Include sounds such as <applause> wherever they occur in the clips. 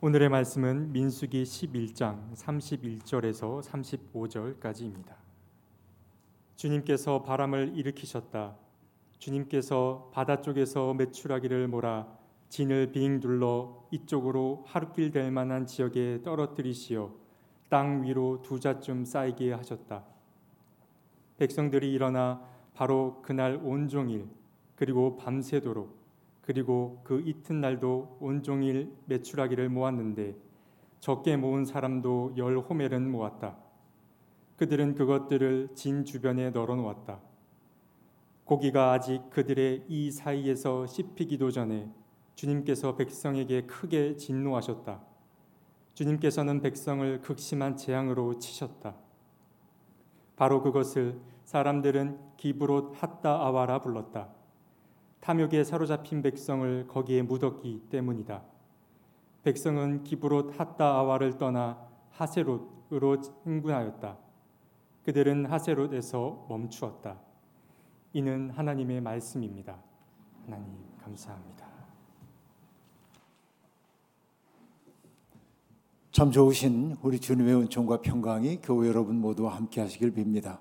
오늘의 말씀은 민수기 11장 31절에서 35절까지입니다. 주님께서 바람을 일으키셨다. 주님께서 바다 쪽에서 메추라기를 몰아 진을 빙 둘러 이쪽으로 하루길 될 만한 지역에 떨어뜨리시어 땅 위로 두 자쯤 쌓이게 하셨다. 백성들이 일어나 바로 그날 온종일 그리고 밤새도록 그리고 그 이튿날도 온종일 매출하기를 모았는데 적게 모은 사람도 열 호멜은 모았다. 그들은 그것들을 진 주변에 널어 놓았다. 고기가 아직 그들의 이 사이에서 씹히기도 전에 주님께서 백성에게 크게 진노하셨다. 주님께서는 백성을 극심한 재앙으로 치셨다. 바로 그것을 사람들은 기브롯 핫다 아와라 불렀다. 탐욕에 사로잡힌 백성을 거기에 묻었기 때문이다. 백성은 기브롯 핫다 아와를 떠나 하세롯으로 흥분하였다. 그들은 하세롯에서 멈추었다. 이는 하나님의 말씀입니다. 하나님 감사합니다. 참 좋으신 우리 주님의 은총과 평강이 교회 여러분 모두와 함께 하시길 빕니다.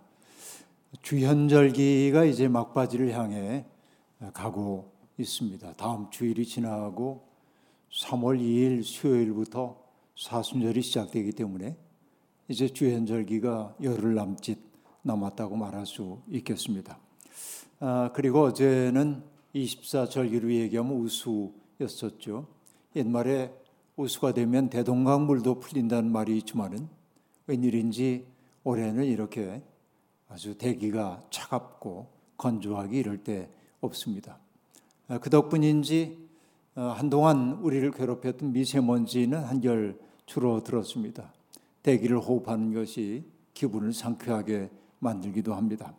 주현절기가 이제 막바지를 향해 가고 있습니다. 다음 주일이 지나고 3월 2일 수요일부터 사순절이 시작되기 때문에 이제 주현절기가 열흘 남짓 남았다고 말할 수 있겠습니다. 아, 그리고 어제는 24절기로 얘기하면 우수였었죠. 옛말에 우수가 되면 대동강물도 풀린다는 말이 있지만은 웬일인지 올해는 이렇게 아주 대기가 차갑고 건조하기 이럴 때 없습니다. 아, 그 덕분인지 어, 한동안 우리를 괴롭혔던 미세먼지는 한결 줄어들었습니다. 대기를 호흡하는 것이 기분을 상쾌하게 만들기도 합니다.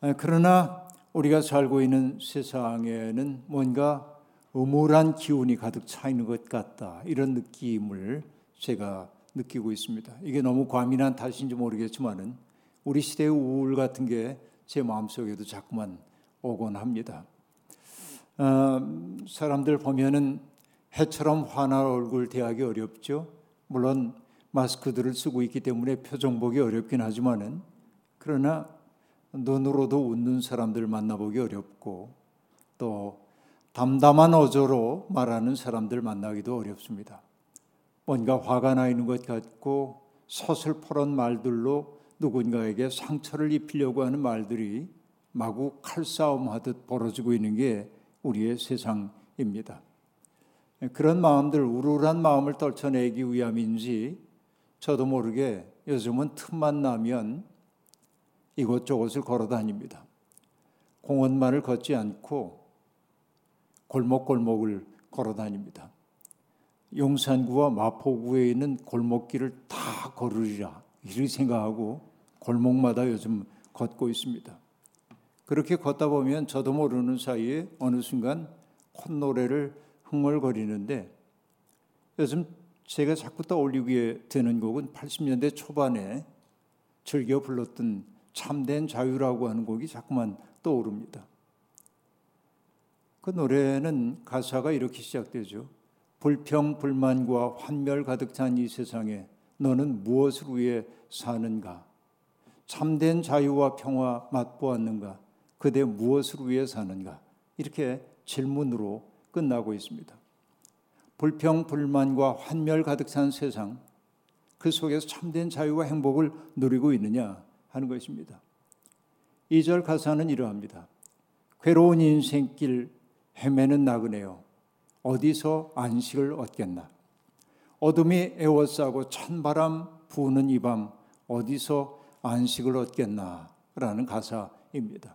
아, 그러나 우리가 살고 있는 세상에는 뭔가 음울한 기운이 가득 차 있는 것 같다. 이런 느낌을 제가 느끼고 있습니다. 이게 너무 과민한 탓인지 모르겠지만은 우리 시대의 우울 같은 게 제 마음속에도 자꾸만 오곤 합니다. 어, 사람들 보면은 해처럼 환한 얼굴 대하기 어렵죠. 물론 마스크들을 쓰고 있기 때문에 표정 보기 어렵긴 하지만은 그러나 눈으로도 웃는 사람들 만나보기 어렵고 또 담담한 어조로 말하는 사람들 만나기도 어렵습니다. 뭔가 화가 나 있는 것 같고 서슬퍼런 말들로 누군가에게 상처를 입히려고 하는 말들이 마구 칼싸움 하듯 벌어지고 있는 게 우리의 세상입니다. 그런 마음들, 우울한 마음을 떨쳐내기 위함인지 저도 모르게 요즘은 틈만 나면 이곳저곳을 걸어 다닙니다. 공원만을 걷지 않고 골목골목을 걸어 다닙니다. 용산구와 마포구에 있는 골목길을 다 걸으리라 이렇게 생각하고 골목마다 요즘 걷고 있습니다. 그렇게 걷다 보면 저도 모르는 사이에 어느 순간 콧노래를 흥얼거리는데 요즘 제가 자꾸 떠올리게 되는 곡은 80년대 초반에 즐겨 불렀던 참된 자유라고 하는 곡이 자꾸만 떠오릅니다. 그 노래는 가사가 이렇게 시작되죠. 불평, 불만과 환멸 가득 찬 이 세상에 너는 무엇을 위해 사는가? 참된 자유와 평화 맛보았는가? 그대 무엇을 위해 사는가? 이렇게 질문으로 끝나고 있습니다. 불평, 불만과 환멸 가득 찬 세상, 그 속에서 참된 자유와 행복을 누리고 있느냐 하는 것입니다. 2절 가사는 이러합니다. 괴로운 인생길 헤매는 나그네요. 어디서 안식을 얻겠나? 어둠이 에워싸고 찬바람 부는 이 밤 어디서 안식을 얻겠나? 라는 가사입니다.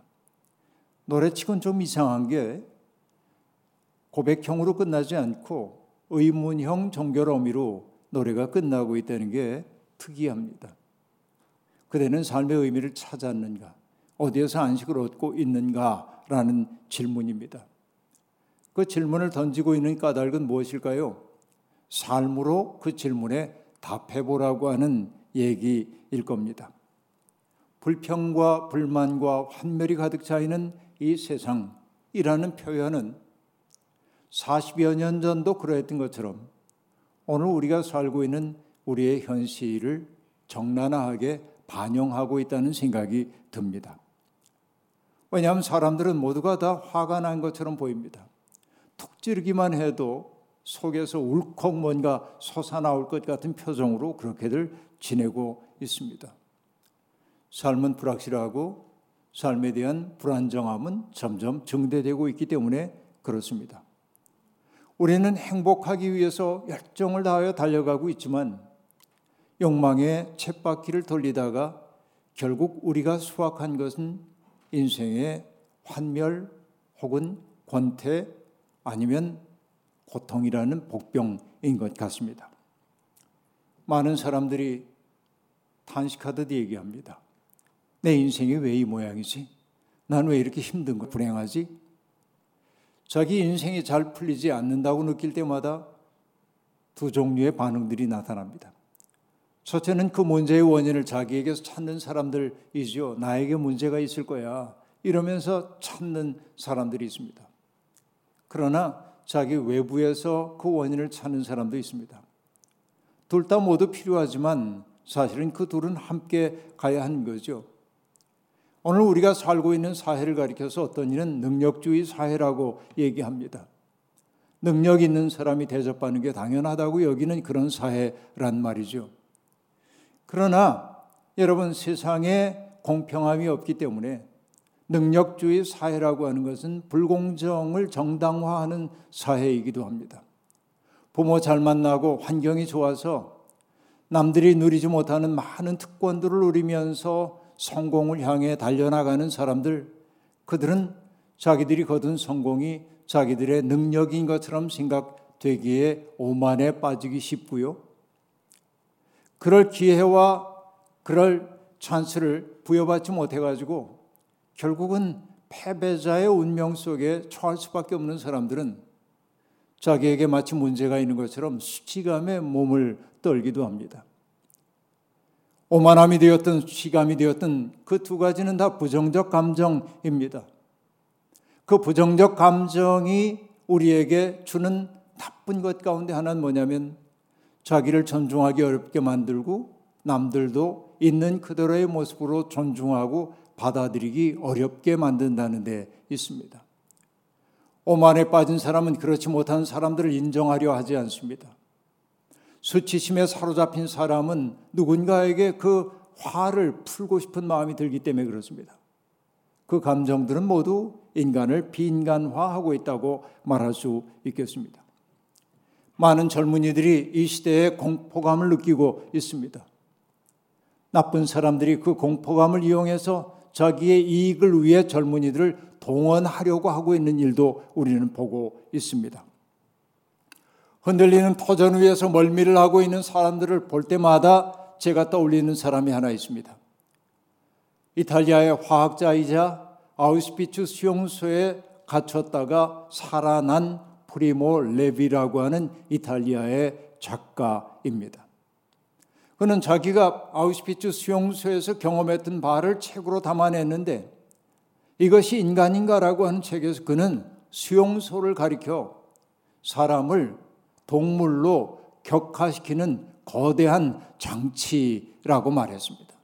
노래치곤 좀 이상한 게 고백형으로 끝나지 않고 의문형 정결어미로 노래가 끝나고 있다는 게 특이합니다. 그대는 삶의 의미를 찾았는가? 어디에서 안식을 얻고 있는가 라는 질문입니다. 그 질문을 던지고 있는 까닭은 무엇일까요? 삶으로 그 질문에 답해 보라고 하는 얘기일 겁니다. 불평과 불만과 환멸이 가득 차 있는 이 세상이라는 표현은 40여 년 전도 그러했던 것처럼 오늘 우리가 살고 있는 우리의 현실을 적나라하게 반영하고 있다는 생각이 듭니다. 왜냐하면 사람들은 모두가 다 화가 난 것처럼 보입니다. 툭 찌르기만 해도 속에서 울컥 뭔가 솟아나올 것 같은 표정으로 그렇게들 지내고 있습니다. 삶은 불확실하고 삶에 대한 불안정함은 점점 증대되고 있기 때문에 그렇습니다. 우리는 행복하기 위해서 열정을 다하여 달려가고 있지만 욕망의 쳇바퀴를 돌리다가 결국 우리가 수확한 것은 인생의 환멸 혹은 권태 아니면 고통이라는 복병인 것 같습니다. 많은 사람들이 탄식하듯 얘기합니다. 내 인생이 왜 이 모양이지? 난 왜 이렇게 힘든 거 불행하지? 자기 인생이 잘 풀리지 않는다고 느낄 때마다 두 종류의 반응들이 나타납니다. 첫째는 그 문제의 원인을 자기에게서 찾는 사람들이죠. 나에게 문제가 있을 거야. 이러면서 찾는 사람들이 있습니다. 그러나 자기 외부에서 그 원인을 찾는 사람도 있습니다. 둘 다 모두 필요하지만 사실은 그 둘은 함께 가야 하는 거죠. 오늘 우리가 살고 있는 사회를 가리켜서 어떤 이는 능력주의 사회라고 얘기합니다. 능력 있는 사람이 대접받는 게 당연하다고 여기는 그런 사회란 말이죠. 그러나 여러분 세상에 공평함이 없기 때문에 능력주의 사회라고 하는 것은 불공정을 정당화하는 사회이기도 합니다. 부모 잘 만나고 환경이 좋아서 남들이 누리지 못하는 많은 특권들을 누리면서 성공을 향해 달려나가는 사람들, 그들은 자기들이 거둔 성공이 자기들의 능력인 것처럼 생각되기에 오만에 빠지기 쉽고요. 그럴 기회와 그럴 찬스를 부여받지 못해가지고 결국은 패배자의 운명 속에 처할 수밖에 없는 사람들은 자기에게 마치 문제가 있는 것처럼 수치감에 몸을 떨기도 합니다. 오만함이 되었든 수치감이 되었든 그 두 가지는 다 부정적 감정입니다. 그 부정적 감정이 우리에게 주는 나쁜 것 가운데 하나는 뭐냐면 자기를 존중하기 어렵게 만들고 남들도 있는 그대로의 모습으로 존중하고 받아들이기 어렵게 만든다는 데 있습니다. 오만에 빠진 사람은 그렇지 못한 사람들을 인정하려 하지 않습니다. 수치심에 사로잡힌 사람은 누군가에게 그 화를 풀고 싶은 마음이 들기 때문에 그렇습니다. 그 감정들은 모두 인간을 비인간화하고 있다고 말할 수 있겠습니다. 많은 젊은이들이 이 시대에 공포감을 느끼고 있습니다. 나쁜 사람들이 그 공포감을 이용해서 자기의 이익을 위해 젊은이들을 동원하려고 하고 있는 일도 우리는 보고 있습니다. 흔들리는 터전 위에서 멀미를 하고 있는 사람들을 볼 때마다 제가 떠올리는 사람이 하나 있습니다. 이탈리아의 화학자이자 아우스피츠 수용소에 갇혔다가 살아난 프리모 레비라고 하는 이탈리아의 작가입니다. 그는 자기가 아우슈피츠 수용소에서 경험했던 바를 책으로 담아냈는데 이것이 인간인가라고 하는 책에서 그는 수용소를 가리켜 사람을 동물로 격화시키는 거대한 장치라고 말했습니다.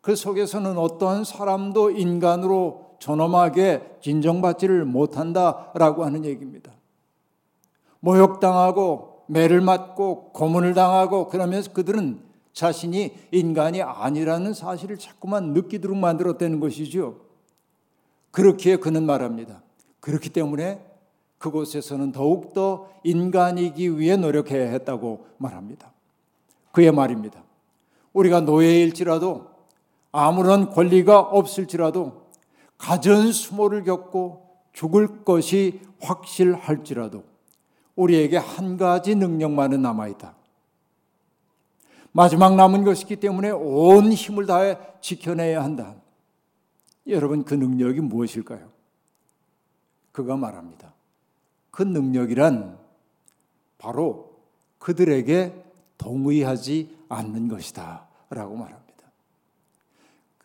그 속에서는 어떠한 사람도 인간으로 존엄하게 진정받지를 못한다라고 하는 얘기입니다. 모욕당하고 매를 맞고 고문을 당하고 그러면서 그들은 자신이 인간이 아니라는 사실을 자꾸만 느끼도록 만들었다는 것이죠. 그렇기에 그는 말합니다. 그렇기 때문에 그곳에서는 더욱더 인간이기 위해 노력해야 했다고 말합니다. 그의 말입니다. 우리가 노예일지라도 아무런 권리가 없을지라도 가전 수모를 겪고 죽을 것이 확실할지라도 우리에게 한 가지 능력만은 남아있다. 마지막 남은 것이기 때문에 온 힘을 다해 지켜내야 한다. 여러분, 그 능력이 무엇일까요? 그가 말합니다. 그 능력이란 바로 그들에게 동의하지 않는 것이다. 라고 말합니다.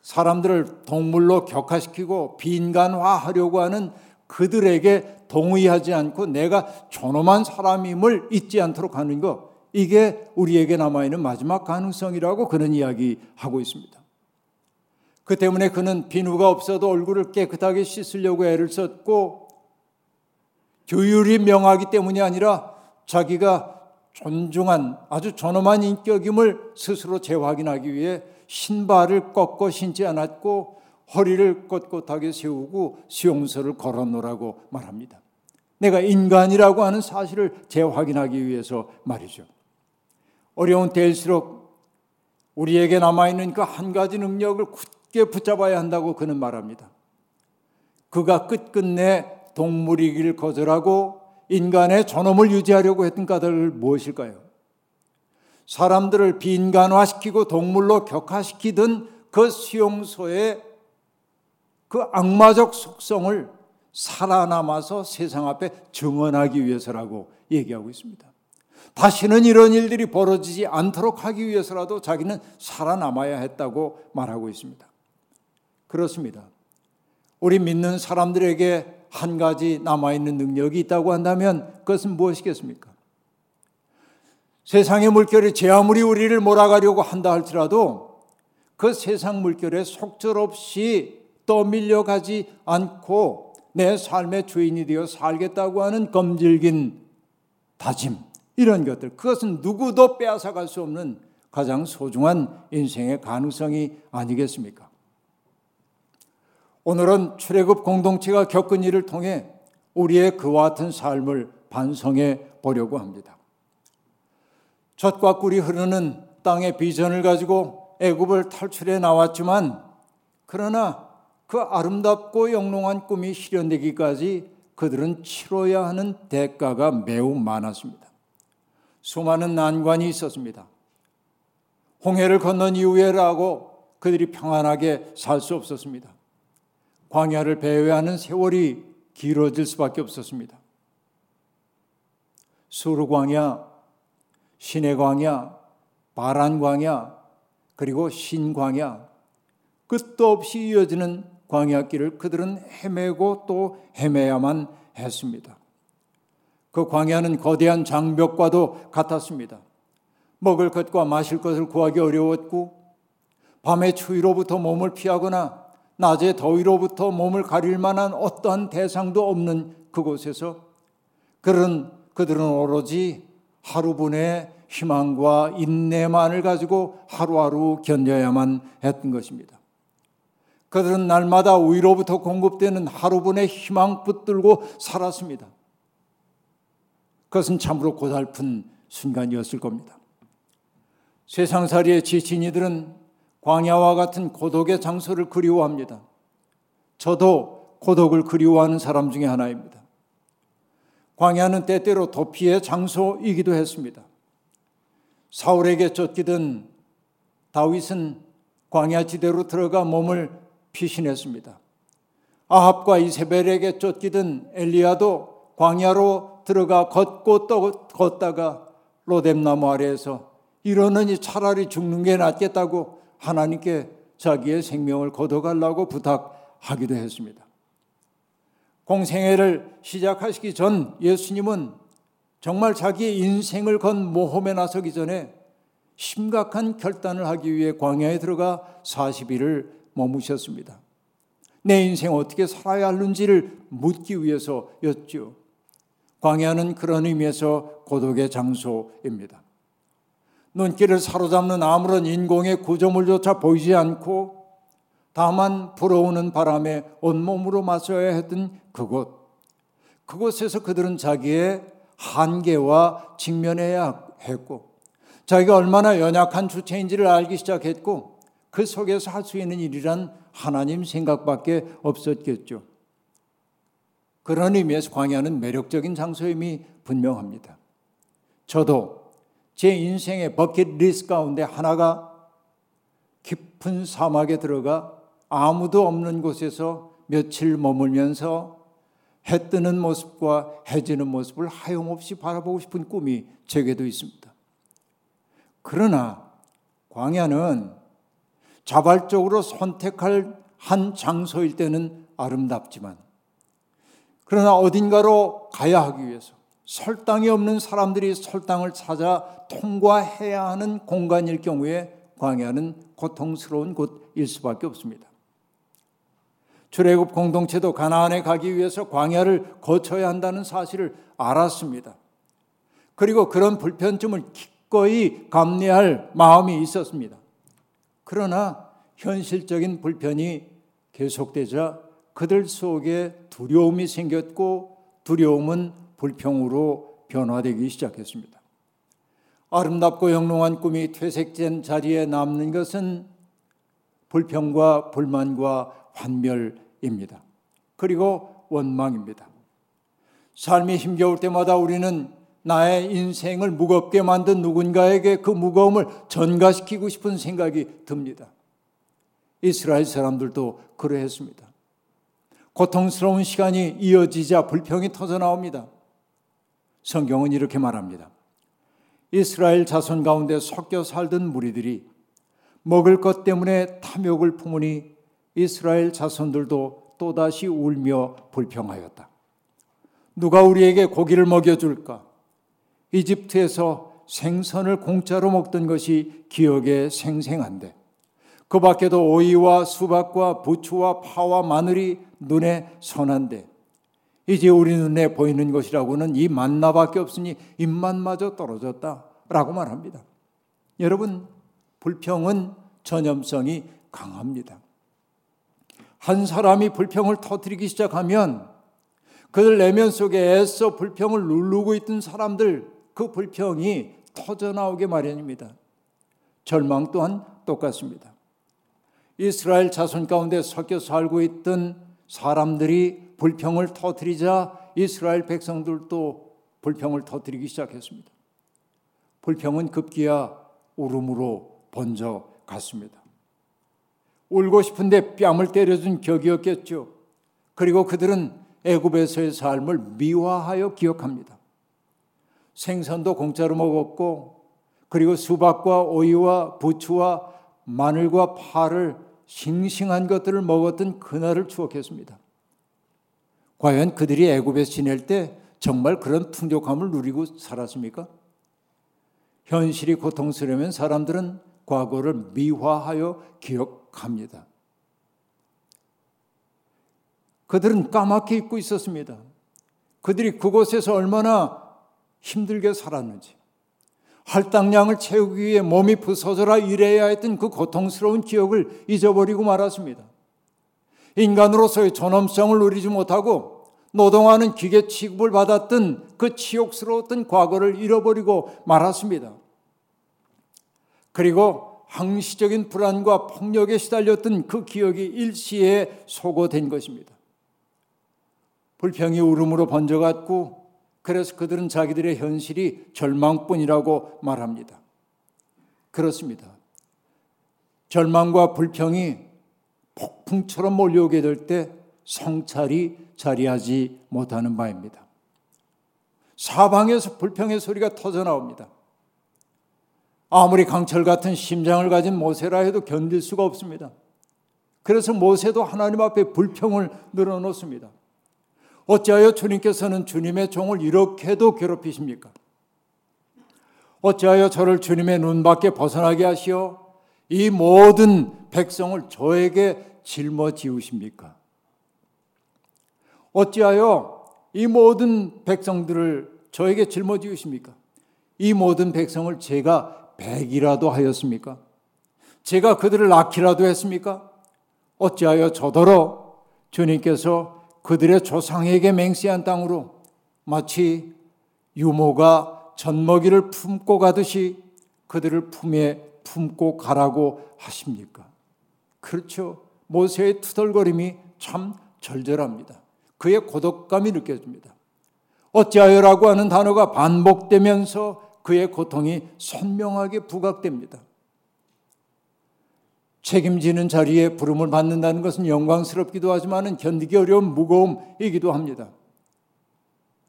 사람들을 동물로 격화시키고 비인간화하려고 하는 그들에게 동의하지 않고 내가 존엄한 사람임을 잊지 않도록 하는 것 이게 우리에게 남아있는 마지막 가능성이라고 그런 이야기하고 있습니다. 그 때문에 그는 비누가 없어도 얼굴을 깨끗하게 씻으려고 애를 썼고 교율이 명하기 때문이 아니라 자기가 존중한 아주 존엄한 인격임을 스스로 재확인하기 위해 신발을 꺾어 신지 않았고 허리를 꼿꼿하게 세우고 수용소를 걸어놓으라고 말합니다. 내가 인간이라고 하는 사실을 재확인하기 위해서 말이죠. 어려운 때일수록 우리에게 남아있는 그 한 가지 능력을 굳게 붙잡아야 한다고 그는 말합니다. 그가 끝끝내 동물이기를 거절하고 인간의 존엄을 유지하려고 했던 까닭을 무엇일까요? 사람들을 비인간화시키고 동물로 격화시키던 그 수용소의 그 악마적 속성을 살아남아서 세상 앞에 증언하기 위해서라고 얘기하고 있습니다. 다시는 이런 일들이 벌어지지 않도록 하기 위해서라도 자기는 살아남아야 했다고 말하고 있습니다. 그렇습니다. 우리 믿는 사람들에게 한 가지 남아있는 능력이 있다고 한다면 그것은 무엇이겠습니까? 세상의 물결이 제 아무리 우리를 몰아가려고 한다 할지라도 그 세상 물결에 속절없이 떠밀려 가지 않고 내 삶의 주인이 되어 살겠다고 하는 검질긴 다짐, 이런 것들, 그것은 누구도 빼앗아갈 수 없는 가장 소중한 인생의 가능성이 아니겠습니까? 오늘은 출애굽 공동체가 겪은 일을 통해 우리의 그와 같은 삶을 반성해 보려고 합니다. 젖과 꿀이 흐르는 땅의 비전을 가지고 애굽을 탈출해 나왔지만 그러나 그 아름답고 영롱한 꿈이 실현되기까지 그들은 치러야 하는 대가가 매우 많았습니다. 수많은 난관이 있었습니다. 홍해를 건넌 이후에라고 그들이 평안하게 살 수 없었습니다. 광야를 배회하는 세월이 길어질 수밖에 없었습니다. 수르 광야, 신의 광야, 바란 광야, 그리고 신 광야, 끝도 없이 이어지는 광야길을 그들은 헤매고 또 헤매야만 했습니다. 그 광야는 거대한 장벽과도 같았습니다. 먹을 것과 마실 것을 구하기 어려웠고 밤의 추위로부터 몸을 피하거나 낮의 더위로부터 몸을 가릴 만한 어떠한 대상도 없는 그곳에서 그런 그들은 오로지 하루분의 희망과 인내만을 가지고 하루하루 견뎌야만 했던 것입니다. 그들은 날마다 위로부터 공급되는 하루분의 희망 붙들고 살았습니다. 그것은 참으로 고달픈 순간이었을 겁니다. 세상살이에 지친 이들은 광야와 같은 고독의 장소를 그리워합니다. 저도 고독을 그리워하는 사람 중에 하나입니다. 광야는 때때로 도피의 장소이기도 했습니다. 사울에게 쫓기던 다윗은 광야 지대로 들어가 몸을 피신했습니다. 아합과 이세벨에게 쫓기던 엘리야도 광야로 들어가 걷고 또 걷다가 로뎀나무 아래에서 이러느니 차라리 죽는 게 낫겠다고 하나님께 자기의 생명을 거둬가려고 부탁하기도 했습니다. 공생애를 시작하시기 전 예수님은 정말 자기의 인생을 건 모험에 나서기 전에 심각한 결단을 하기 위해 광야에 들어가 40일을 머무셨습니다. 내 인생 어떻게 살아야 하는지를 묻기 위해서였죠. 광야는 그런 의미에서 고독의 장소입니다. 눈길을 사로잡는 아무런 인공의 구조물조차 보이지 않고 다만 불어오는 바람에 온몸으로 맞서야 했던 그곳. 그곳에서 그들은 자기의 한계와 직면해야 했고, 자기가 얼마나 연약한 주체인지를 알기 시작했고, 그 속에서 할 수 있는 일이란 하나님 생각밖에 없었겠죠. 그런 의미에서 광야는 매력적인 장소임이 분명합니다. 저도 제 인생의 버킷리스트 가운데 하나가 깊은 사막에 들어가 아무도 없는 곳에서 며칠 머물면서 해 뜨는 모습과 해 지는 모습을 하염없이 바라보고 싶은 꿈이 제게도 있습니다. 그러나 광야는 자발적으로 선택할 한 장소일 때는 아름답지만 그러나 어딘가로 가야 하기 위해서 설당이 없는 사람들이 설당을 찾아 통과해야 하는 공간일 경우에 광야는 고통스러운 곳일 수밖에 없습니다. 출애굽 공동체도 가나안에 가기 위해서 광야를 거쳐야 한다는 사실을 알았습니다. 그리고 그런 불편점을 기꺼이 감내할 마음이 있었습니다. 그러나 현실적인 불편이 계속되자 그들 속에 두려움이 생겼고 두려움은 불평으로 변화되기 시작했습니다. 아름답고 영롱한 꿈이 퇴색된 자리에 남는 것은 불평과 불만과 환멸입니다. 그리고 원망입니다. 삶이 힘겨울 때마다 우리는 나의 인생을 무겁게 만든 누군가에게 그 무거움을 전가시키고 싶은 생각이 듭니다. 이스라엘 사람들도 그러했습니다. 고통스러운 시간이 이어지자 불평이 터져 나옵니다. 성경은 이렇게 말합니다. 이스라엘 자손 가운데 섞여 살던 무리들이 먹을 것 때문에 탐욕을 품으니 이스라엘 자손들도 또다시 울며 불평하였다. 누가 우리에게 고기를 먹여줄까? 이집트에서 생선을 공짜로 먹던 것이 기억에 생생한데 그 밖에도 오이와 수박과 부추와 파와 마늘이 눈에 선한데 이제 우리 눈에 보이는 것이라고는 이 만나밖에 없으니 입맛마저 떨어졌다라고 말합니다. 여러분 불평은 전염성이 강합니다. 한 사람이 불평을 터뜨리기 시작하면 그들 내면 속에 애써 불평을 누르고 있던 사람들 그 불평이 터져 나오게 마련입니다. 절망 또한 똑같습니다. 이스라엘 자손 가운데 섞여 살고 있던 사람들이 불평을 터뜨리자 이스라엘 백성들도 불평을 터뜨리기 시작했습니다. 불평은 급기야 울음으로 번져 갔습니다. 울고 싶은데 뺨을 때려준 격이었겠죠. 그리고 그들은 애굽에서의 삶을 미화하여 기억합니다. 생선도 공짜로 먹었고 그리고 수박과 오이와 부추와 마늘과 파를 싱싱한 것들을 먹었던 그날을 추억했습니다. 과연 그들이 애굽에서 지낼 때 정말 그런 풍족함을 누리고 살았습니까? 현실이 고통스러우면 사람들은 과거를 미화하여 기억합니다. 그들은 까맣게 잊고 있었습니다. 그들이 그곳에서 얼마나 힘들게 살았는지, 할당량을 채우기 위해 몸이 부서져라 일해야 했던 그 고통스러운 기억을 잊어버리고 말았습니다. 인간으로서의 존엄성을 누리지 못하고 노동하는 기계 취급을 받았던 그 치욕스러웠던 과거를 잃어버리고 말았습니다. 그리고 항시적인 불안과 폭력에 시달렸던 그 기억이 일시에 소거된 것입니다. 불평이 울음으로 번져갔고 그래서 그들은 자기들의 현실이 절망뿐이라고 말합니다. 그렇습니다. 절망과 불평이 폭풍처럼 몰려오게 될 때 성찰이 자리하지 못하는 바입니다. 사방에서 불평의 소리가 터져 나옵니다. 아무리 강철 같은 심장을 가진 모세라 해도 견딜 수가 없습니다. 그래서 모세도 하나님 앞에 불평을 늘어놓습니다. 어찌하여 주님께서는 주님의 종을 이렇게도 괴롭히십니까? 어찌하여 저를 주님의 눈 밖에 벗어나게 하시어 이 모든 백성을 저에게 짊어지우십니까? 어찌하여 이 모든 백성들을 저에게 짊어지우십니까? 이 모든 백성을 제가 백이라도 하였습니까? 제가 그들을 낳기라도 했습니까? 어찌하여 저더러 주님께서 그들의 조상에게 맹세한 땅으로 마치 유모가 젖먹이를 품고 가듯이 그들을 품에 품고 가라고 하십니까? 그렇죠. 모세의 투덜거림이 참 절절합니다. 그의 고독감이 느껴집니다. 어찌하여라고 하는 단어가 반복되면서 그의 고통이 선명하게 부각됩니다. 책임지는 자리에 부름을 받는다는 것은 영광스럽기도 하지만 견디기 어려운 무거움이기도 합니다.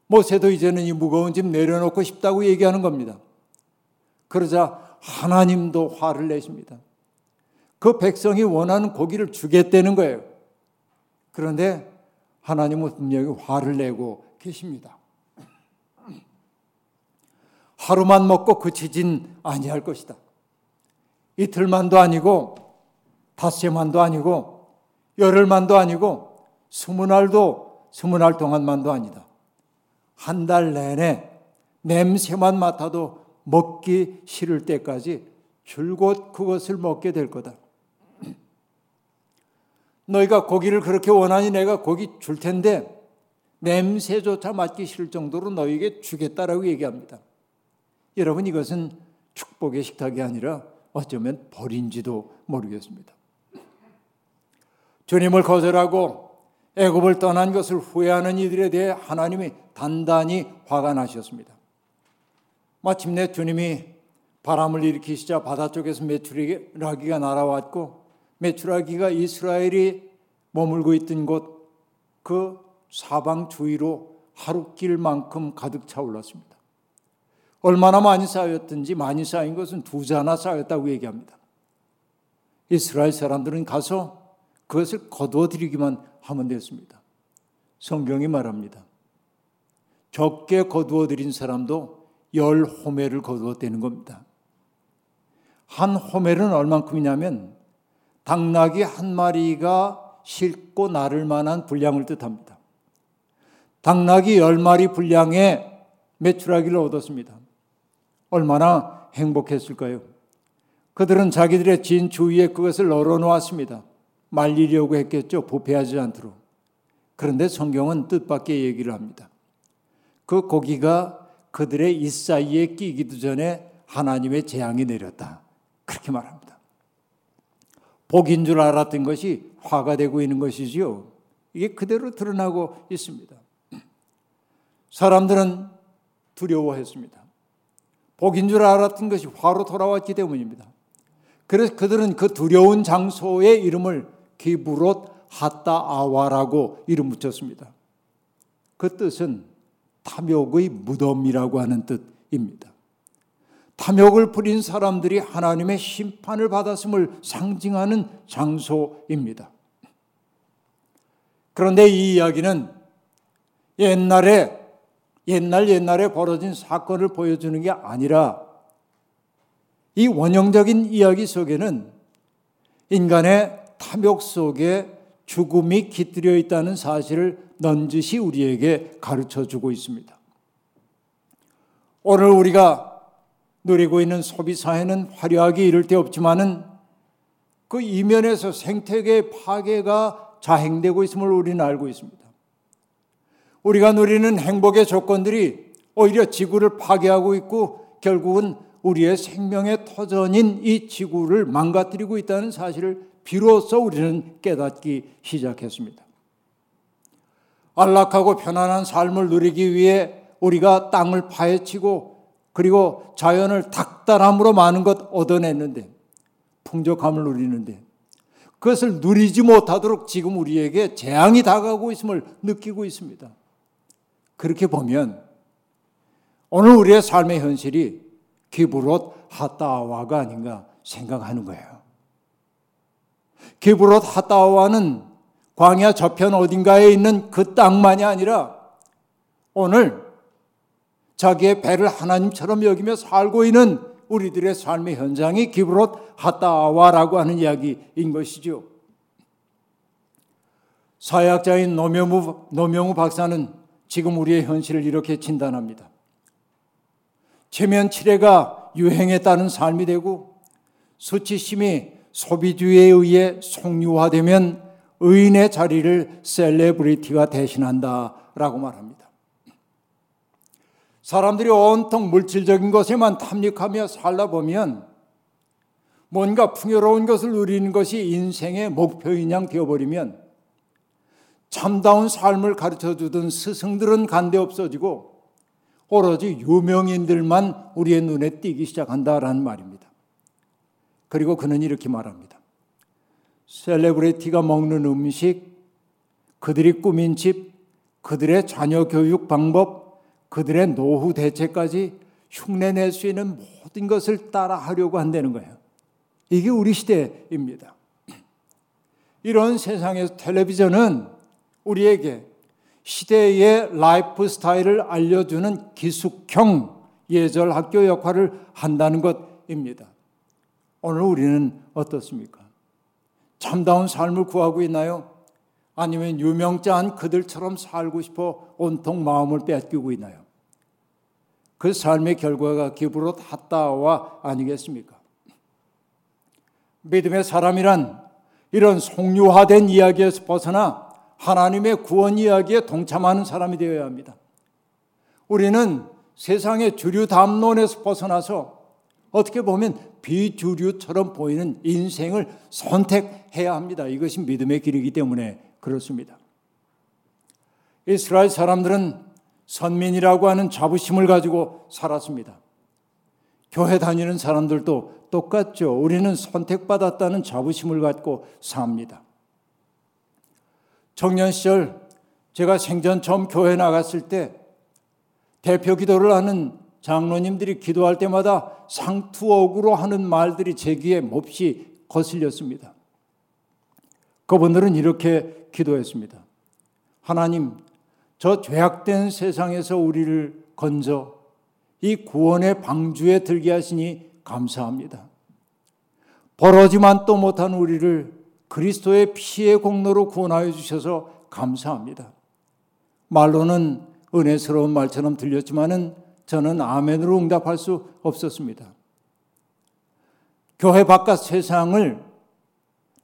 모세도 이제는 이 무거운 짐 내려놓고 싶다고 얘기하는 겁니다. 그러자 하나님도 화를 내십니다. 그 백성이 원하는 고기를 주겠다는 거예요. 그런데 하나님은 분명히 화를 내고 계십니다. <clears throat> 하루만 먹고 그치진 아니할 것이다. 이틀만도 아니고 닷새만도 아니고 열흘만도 아니고 스무 날도 스무 날 동안만도 아니다. 한 달 내내 냄새만 맡아도 먹기 싫을 때까지 줄곧 그것을 먹게 될 거다. 너희가 고기를 그렇게 원하니 내가 고기 줄 텐데 냄새조차 맡기 싫을 정도로 너희에게 주겠다라고 얘기합니다. 여러분 이것은 축복의 식탁이 아니라 어쩌면 벌인지도 모르겠습니다. 주님을 거절하고 애굽을 떠난 것을 후회하는 이들에 대해 하나님이 단단히 화가 나셨습니다. 마침내 주님이 바람을 일으키시자 바다 쪽에서 메추라기가 날아왔고 메추라기가 이스라엘이 머물고 있던 곳 그 사방 주위로 하루길만큼 가득 차올랐습니다. 얼마나 많이 쌓였든지 많이 쌓인 것은 두 자나 쌓였다고 얘기합니다. 이스라엘 사람들은 가서 그것을 거두어 드리기만 하면 됐습니다. 성경이 말합니다. 적게 거두어 드린 사람도 열 호매를 거두어 떼는 겁니다. 한 호멜은 얼만큼이냐면 당나귀 한 마리가 싣고 나를 만한 분량을 뜻합니다. 당나귀 열 마리 분량의 메추라기를 얻었습니다. 얼마나 행복했을까요? 그들은 자기들의 진 주위에 그것을 널어 놓았습니다. 말리려고 했겠죠. 부패하지 않도록. 그런데 성경은 뜻밖의 얘기를 합니다. 그 고기가 그들의 이 사이에 끼기도 전에 하나님의 재앙이 내렸다. 그렇게 말합니다. 복인 줄 알았던 것이 화가 되고 있는 것이지요. 이게 그대로 드러나고 있습니다. 사람들은 두려워했습니다. 복인 줄 알았던 것이 화로 돌아왔기 때문입니다. 그래서 그들은 그 두려운 장소의 이름을 기브롯 하따아와라고 이름 붙였습니다. 그 뜻은 탐욕의 무덤이라고 하는 뜻입니다. 탐욕을 부린 사람들이 하나님의 심판을 받았음을 상징하는 장소입니다. 그런데 이 이야기는 옛날에 옛날 옛날에 벌어진 사건을 보여주는 게 아니라 이 원형적인 이야기 속에는 인간의 탐욕 속에 죽음이 깃들여 있다는 사실을 넌지시 우리에게 가르쳐 주고 있습니다. 오늘 우리가 누리고 있는 소비 사회는 화려하게 이를 데 없지만은 그 이면에서 생태계 파괴가 자행되고 있음을 우리는 알고 있습니다. 우리가 누리는 행복의 조건들이 오히려 지구를 파괴하고 있고 결국은 우리의 생명의 터전인 이 지구를 망가뜨리고 있다는 사실을 비로소 우리는 깨닫기 시작했습니다. 안락하고 편안한 삶을 누리기 위해 우리가 땅을 파헤치고 그리고 자연을 닥달함으로 많은 것 얻어냈는데 풍족함을 누리는데 그것을 누리지 못하도록 지금 우리에게 재앙이 다가오고 있음을 느끼고 있습니다. 그렇게 보면 오늘 우리의 삶의 현실이 기브롯 하따와가 아닌가 생각하는 거예요. 기브롯 하따와는 광야 저편 어딘가에 있는 그 땅만이 아니라 오늘 자기의 배를 하나님처럼 여기며 살고 있는 우리들의 삶의 현장이 기브롯 하다와라고 하는 이야기인 것이죠. 사회학자인 노명우, 노명우 박사는 지금 우리의 현실을 이렇게 진단합니다. 체면치레가 유행에 따른 삶이 되고 수치심이 소비주의에 의해 속류화되면 의인의 자리를 celebrity가 대신한다라고 말합니다. 사람들이 온통 물질적인 것에만 탐닉하며 살다 보면 뭔가 풍요로운 것을 누리는 것이 인생의 목표인 양 되어버리면 참다운 삶을 가르쳐 주던 스승들은 간데 없어지고 오로지 유명인들만 우리의 눈에 띄기 시작한다라는 말입니다. 그리고 그는 이렇게 말합니다. 셀레브리티가 먹는 음식, 그들이 꾸민 집, 그들의 자녀 교육 방법, 그들의 노후 대책까지 흉내낼 수 있는 모든 것을 따라하려고 한다는 거예요. 이게 우리 시대입니다. 이런 세상에서 텔레비전은 우리에게 시대의 라이프 스타일을 알려주는 기숙형 예절 학교 역할을 한다는 것입니다. 오늘 우리는 어떻습니까? 참다운 삶을 구하고 있나요? 아니면 유명자한 그들처럼 살고 싶어 온통 마음을 뺏기고 있나요? 그 삶의 결과가 기부로 탔다와 아니겠습니까? 믿음의 사람이란 이런 속류화된 이야기에서 벗어나 하나님의 구원 이야기에 동참하는 사람이 되어야 합니다. 우리는 세상의 주류 담론에서 벗어나서 어떻게 보면 비주류처럼 보이는 인생을 선택해야 합니다. 이것이 믿음의 길이기 때문에 그렇습니다. 이스라엘 사람들은 선민이라고 하는 자부심을 가지고 살았습니다. 교회 다니는 사람들도 똑같죠. 우리는 선택받았다는 자부심을 갖고 삽니다. 청년 시절 제가 생전 처음 교회 나갔을 때 대표 기도를 하는 장로님들이 기도할 때마다 상투옥으로 하는 말들이 제 귀에 몹시 거슬렸습니다. 그분들은 이렇게 기도했습니다. 하나님, 저 죄악된 세상에서 우리를 건져 이 구원의 방주에 들게 하시니 감사합니다. 벌어지만 또 못한 우리를 그리스도의 피의 공로로 구원하여 주셔서 감사합니다. 말로는 은혜스러운 말처럼 들렸지만은 저는 아멘으로 응답할 수 없었습니다. 교회 바깥 세상을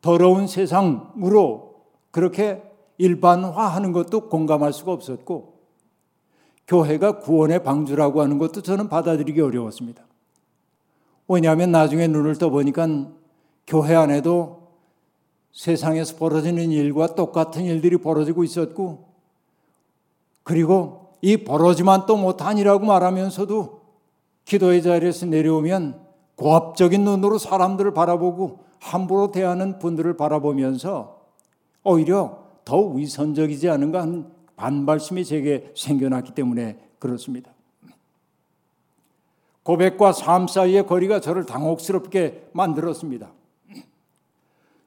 더러운 세상으로 그렇게 일반화하는 것도 공감할 수가 없었고 교회가 구원의 방주라고 하는 것도 저는 받아들이기 어려웠습니다. 왜냐하면 나중에 눈을 떠보니까 교회 안에도 세상에서 벌어지는 일과 똑같은 일들이 벌어지고 있었고 그리고 이 벌어지만 또 못하니라고 말하면서도 기도의 자리에서 내려오면 고압적인 눈으로 사람들을 바라보고 함부로 대하는 분들을 바라보면서 오히려 더 위선적이지 않은가 하는 반발심이 제게 생겨났기 때문에 그렇습니다. 고백과 삶 사이의 거리가 저를 당혹스럽게 만들었습니다.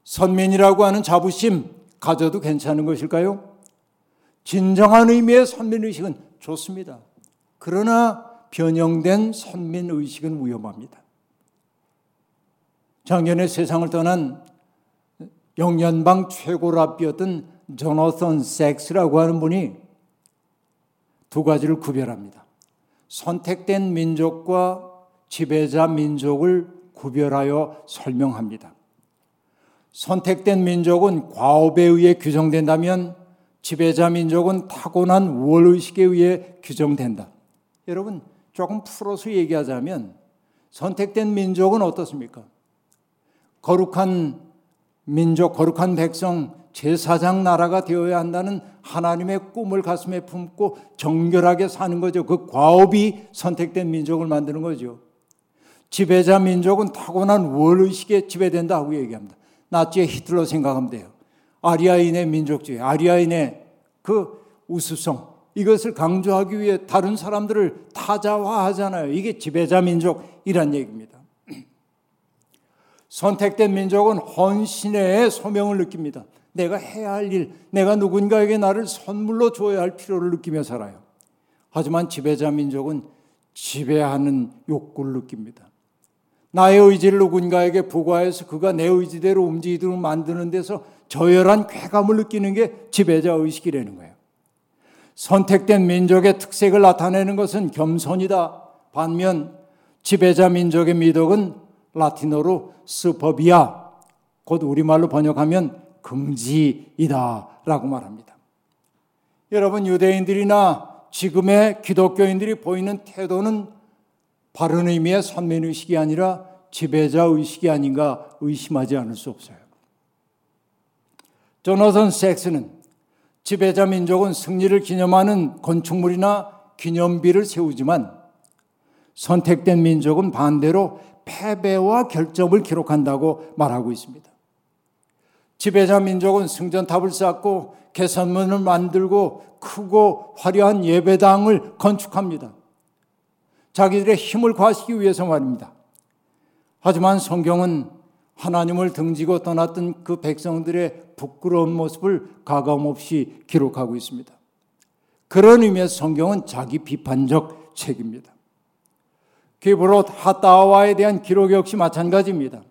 선민이라고 하는 자부심 가져도 괜찮은 것일까요? 진정한 의미의 선민의식은 좋습니다. 그러나 변형된 선민의식은 위험합니다. 작년에 세상을 떠난 영연방 최고 랍비였던 조너선 섹스라고 하는 분이 두 가지를 구별합니다. 선택된 민족과 지배자 민족을 구별하여 설명합니다. 선택된 민족은 과업에 의해 규정된다면 지배자 민족은 타고난 우월의식에 의해 규정된다. 여러분, 조금 풀어서 얘기하자면 선택된 민족은 어떻습니까? 거룩한 민족, 거룩한 백성, 제사장 나라가 되어야 한다는 하나님의 꿈을 가슴에 품고 정결하게 사는 거죠. 그 과업이 선택된 민족을 만드는 거죠. 지배자 민족은 타고난 우월의식에 지배된다 하고 얘기합니다. 나치의 히틀러 생각하면 돼요. 아리아인의 민족주의, 아리아인의 그 우수성, 이것을 강조하기 위해 다른 사람들을 타자화하잖아요. 이게 지배자 민족이란 얘기입니다. 선택된 민족은 헌신의 소명을 느낍니다. 내가 해야 할 일, 내가 누군가에게 나를 선물로 줘야 할 필요를 느끼며 살아요. 하지만 지배자 민족은 지배하는 욕구를 느낍니다. 나의 의지를 누군가에게 부과해서 그가 내 의지대로 움직이도록 만드는 데서 저열한 쾌감을 느끼는 게 지배자 의식이라는 거예요. 선택된 민족의 특색을 나타내는 것은 겸손이다. 반면 지배자 민족의 미덕은 라틴어로 스퍼비아, 곧 우리말로 번역하면 금지이다라고 말합니다. 여러분 유대인들이나 지금의 기독교인들이 보이는 태도는 바른 의미의 선민 의식이 아니라 지배자 의식이 아닌가 의심하지 않을 수 없어요. 조너선 섹스는 지배자 민족은 승리를 기념하는 건축물이나 기념비를 세우지만 선택된 민족은 반대로 패배와 결점을 기록한다고 말하고 있습니다. 지배자 민족은 승전탑을 쌓고 개선문을 만들고 크고 화려한 예배당을 건축합니다. 자기들의 힘을 과시기 위해서 말입니다. 하지만 성경은 하나님을 등지고 떠났던 그 백성들의 부끄러운 모습을 가감없이 기록하고 있습니다. 그런 의미에서 성경은 자기 비판적 책입니다. 기브롯 하다와에 대한 기록 역시 마찬가지입니다.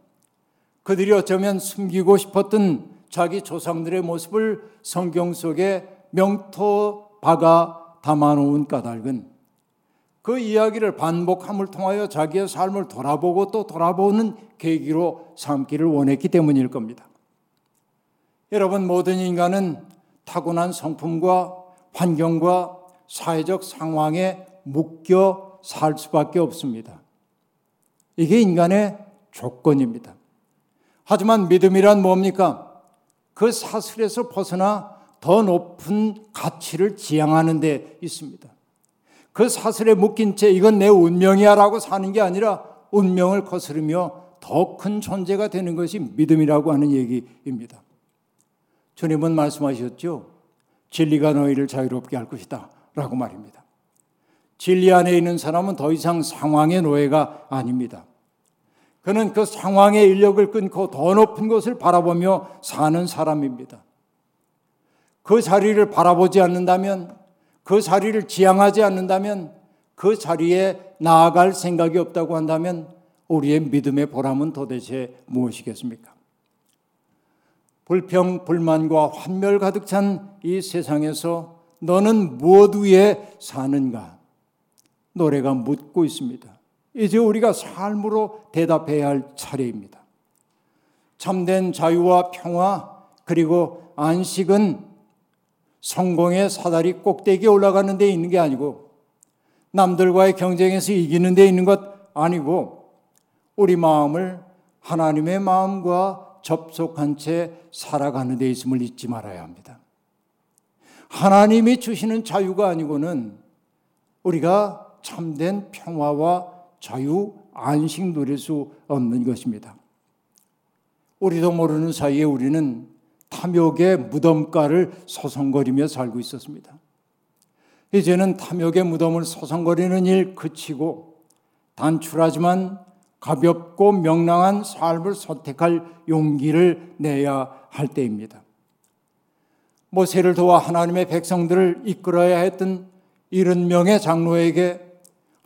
그들이 어쩌면 숨기고 싶었던 자기 조상들의 모습을 성경 속에 명토 박아 담아놓은 까닭은 그 이야기를 반복함을 통하여 자기의 삶을 돌아보고 또 돌아보는 계기로 삼기를 원했기 때문일 겁니다. 여러분, 모든 인간은 타고난 성품과 환경과 사회적 상황에 묶여 살 수밖에 없습니다. 이게 인간의 조건입니다. 하지만 믿음이란 뭡니까? 그 사슬에서 벗어나 더 높은 가치를 지향하는 데 있습니다. 그 사슬에 묶인 채 이건 내 운명이야 라고 사는 게 아니라 운명을 거스르며 더 큰 존재가 되는 것이 믿음이라고 하는 얘기입니다. 주님은 말씀하셨죠. 진리가 너희를 자유롭게 할 것이다. 라고 말입니다. 진리 안에 있는 사람은 더 이상 상황의 노예가 아닙니다. 그는 그 상황의 인력을 끊고 더 높은 것을 바라보며 사는 사람입니다. 그 자리를 바라보지 않는다면, 그 자리를 지향하지 않는다면, 그 자리에 나아갈 생각이 없다고 한다면 우리의 믿음의 보람은 도대체 무엇이겠습니까? 불평, 불만과 환멸 가득 찬 이 세상에서 너는 무엇 위에 사는가? 노래가 묻고 있습니다. 이제 우리가 삶으로 대답해야 할 차례입니다. 참된 자유와 평화 그리고 안식은 성공의 사다리 꼭대기에 올라가는 데 있는 게 아니고 남들과의 경쟁에서 이기는 데 있는 것 아니고 우리 마음을 하나님의 마음과 접속한 채 살아가는 데 있음을 잊지 말아야 합니다. 하나님이 주시는 자유가 아니고는 우리가 참된 평화와 자유, 안식 누릴 수 없는 것입니다. 우리도 모르는 사이에 우리는 탐욕의 무덤가를 서성거리며 살고 있었습니다. 이제는 탐욕의 무덤을 서성거리는 일 그치고 단출하지만 가볍고 명랑한 삶을 선택할 용기를 내야 할 때입니다. 모세를 도와 하나님의 백성들을 이끌어야 했던 이른 명의 장로에게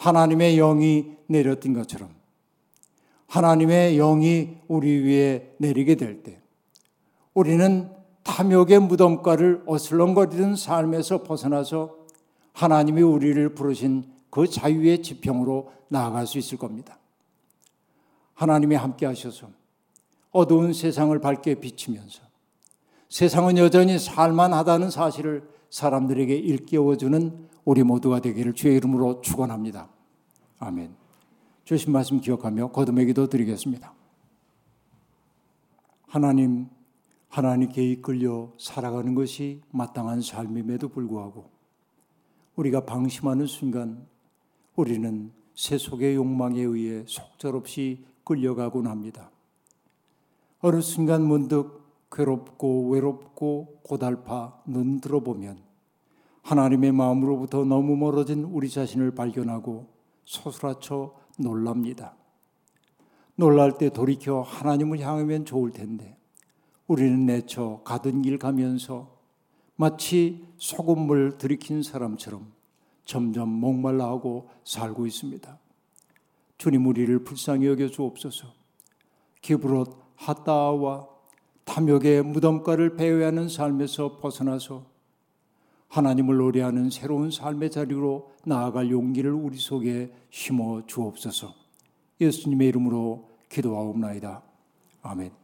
하나님의 영이 내렸던 것처럼 하나님의 영이 우리 위에 내리게 될 때 우리는 탐욕의 무덤가를 어슬렁거리던 삶에서 벗어나서 하나님이 우리를 부르신 그 자유의 지평으로 나아갈 수 있을 겁니다. 하나님이 함께 하셔서 어두운 세상을 밝게 비치면서 세상은 여전히 살만하다는 사실을 사람들에게 일깨워주는 우리 모두가 되기를 주의 이름으로 축원합니다. 아멘. 주신 말씀 기억하며 거듭의 기도 드리겠습니다. 하나님, 하나님께 이끌려 살아가는 것이 마땅한 삶임에도 불구하고 우리가 방심하는 순간 우리는 세속의 욕망에 의해 속절없이 끌려가곤 합니다. 어느 순간 문득 괴롭고 외롭고 고달파 눈 들어보면 하나님의 마음으로부터 너무 멀어진 우리 자신을 발견하고 소스라쳐 놀랍니다. 놀랄 때 돌이켜 하나님을 향하면 좋을 텐데 우리는 내쳐 가던 길 가면서 마치 소금물 들이킨 사람처럼 점점 목말라하고 살고 있습니다. 주님 우리를 불쌍히 여겨 주옵소서. 기브롯 하다와 탐욕의 무덤가를 배회하는 삶에서 벗어나서 하나님을 노래하는 새로운 삶의 자리로 나아갈 용기를 우리 속에 심어 주옵소서. 예수님의 이름으로 기도하옵나이다. 아멘.